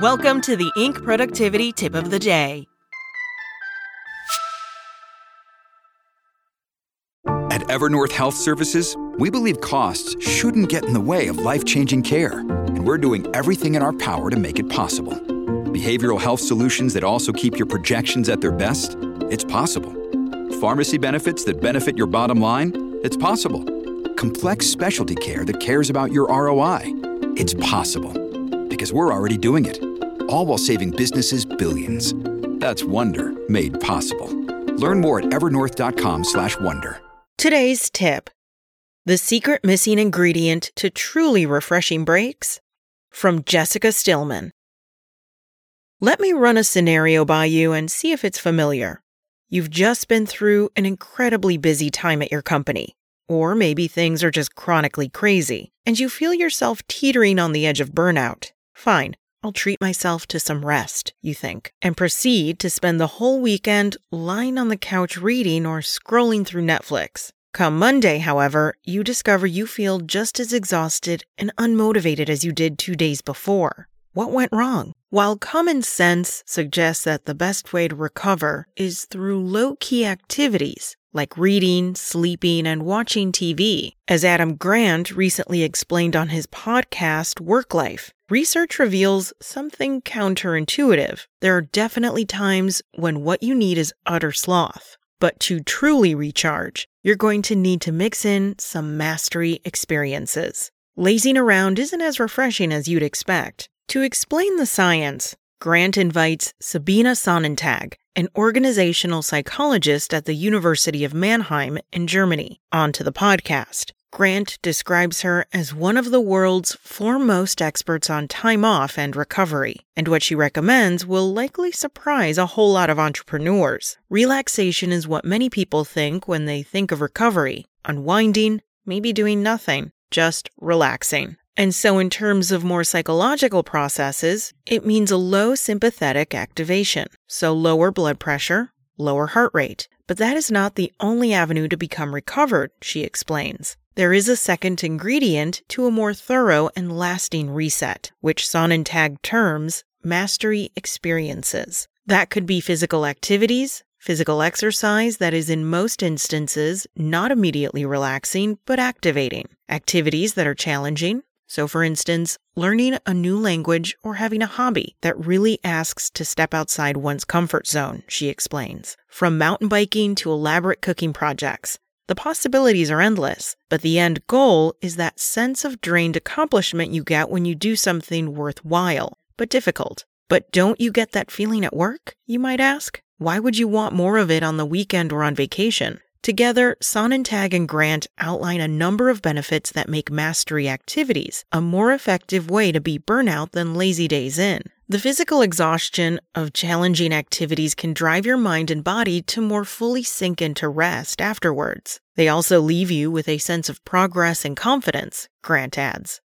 Welcome to the Inc. Productivity Tip of the Day. At Evernorth Health Services, we believe costs shouldn't get in the way of life changing care, and we're doing everything in our power to make it possible. Behavioral health solutions that also keep your projections at their best? It's possible. Pharmacy benefits that benefit your bottom line? It's possible. Complex specialty care that cares about your ROI? It's possible. Because we're already doing it. All while saving businesses billions. That's Wonder made possible. Learn more at evernorth.com/wonder. Today's tip The secret missing ingredient to truly refreshing breaks? From Jessica Stillman. Let me run a scenario by you and see if it's familiar. You've just been through an incredibly busy time at your company. Or maybe things are just chronically crazy, and you feel yourself teetering on the edge of burnout. Fine, I'll treat myself to some rest, you think, and proceed to spend the whole weekend lying on the couch reading or scrolling through Netflix. Come Monday, however, you discover you feel just as exhausted and unmotivated as you did two days before. What went wrong? While common sense suggests that the best way to recover is through low key activities like reading, sleeping, and watching TV, as Adam Grant recently explained on his podcast, Work Life, research reveals something counterintuitive. There are definitely times when what you need is utter sloth. But to truly recharge, you're going to need to mix in some mastery experiences. Lazing around isn't as refreshing as you'd expect. To explain the science, Grant invites Sabine Sonnentag, an organizational psychologist at the University of Mannheim in Germany, onto the podcast. Grant describes her as one of the world's foremost experts on time off and recovery, and what she recommends will likely surprise a whole lot of entrepreneurs. Relaxation is what many people think when they think of recovery unwinding, maybe doing nothing, just relaxing. And so, in terms of more psychological processes, it means a low sympathetic activation, so lower blood pressure, lower heart rate. But that is not the only avenue to become recovered, she explains. There is a second ingredient to a more thorough and lasting reset, which Sonnentag terms mastery experiences. That could be physical activities, physical exercise that is in most instances not immediately relaxing but activating, activities that are challenging, so, for instance, learning a new language or having a hobby that really asks to step outside one's comfort zone, she explains. From mountain biking to elaborate cooking projects, the possibilities are endless, but the end goal is that sense of drained accomplishment you get when you do something worthwhile, but difficult. But don't you get that feeling at work, you might ask? Why would you want more of it on the weekend or on vacation? Together, Sonnentag and Grant outline a number of benefits that make mastery activities a more effective way to beat burnout than lazy days in. The physical exhaustion of challenging activities can drive your mind and body to more fully sink into rest afterwards. They also leave you with a sense of progress and confidence, Grant adds.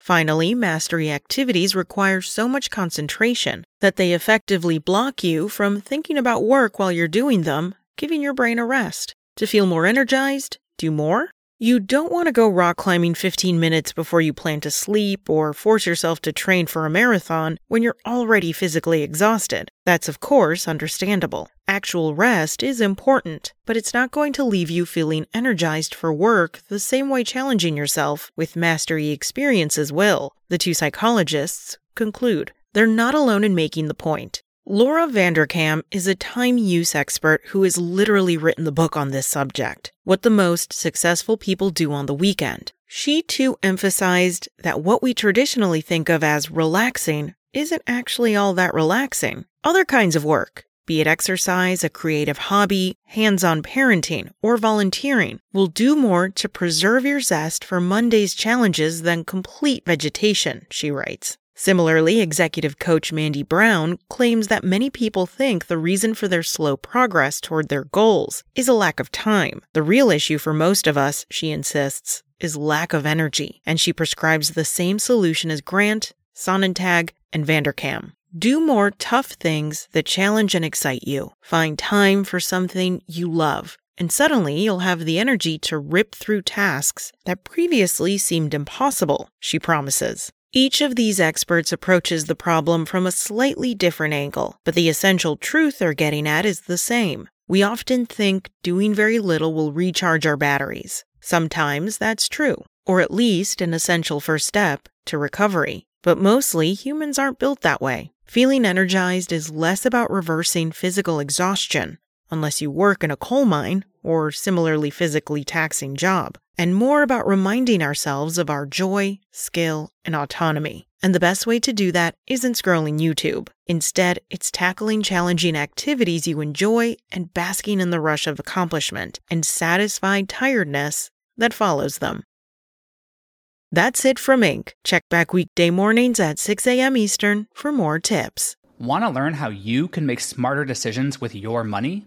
Finally, mastery activities require so much concentration that they effectively block you from thinking about work while you're doing them, giving your brain a rest. To feel more energized, do more. You don't want to go rock climbing 15 minutes before you plan to sleep or force yourself to train for a marathon when you're already physically exhausted. That's, of course, understandable. Actual rest is important, but it's not going to leave you feeling energized for work the same way challenging yourself with mastery experiences will, the two psychologists conclude. They're not alone in making the point. Laura Vanderkam is a time use expert who has literally written the book on this subject What the Most Successful People Do on the Weekend. She too emphasized that what we traditionally think of as relaxing isn't actually all that relaxing. Other kinds of work, be it exercise, a creative hobby, hands on parenting, or volunteering, will do more to preserve your zest for Monday's challenges than complete vegetation, she writes. Similarly, executive coach Mandy Brown claims that many people think the reason for their slow progress toward their goals is a lack of time. The real issue for most of us, she insists, is lack of energy, and she prescribes the same solution as Grant, Sonnentag, and Vanderkam. Do more tough things that challenge and excite you. Find time for something you love, and suddenly you'll have the energy to rip through tasks that previously seemed impossible, she promises. Each of these experts approaches the problem from a slightly different angle, but the essential truth they're getting at is the same. We often think doing very little will recharge our batteries. Sometimes that's true, or at least an essential first step to recovery. But mostly, humans aren't built that way. Feeling energized is less about reversing physical exhaustion, unless you work in a coal mine or similarly physically taxing job, and more about reminding ourselves of our joy, skill, and autonomy. And the best way to do that isn't scrolling YouTube. Instead, it's tackling challenging activities you enjoy and basking in the rush of accomplishment and satisfied tiredness that follows them. That's it from Inc. Check back weekday mornings at 6 a.m. Eastern for more tips. Want to learn how you can make smarter decisions with your money?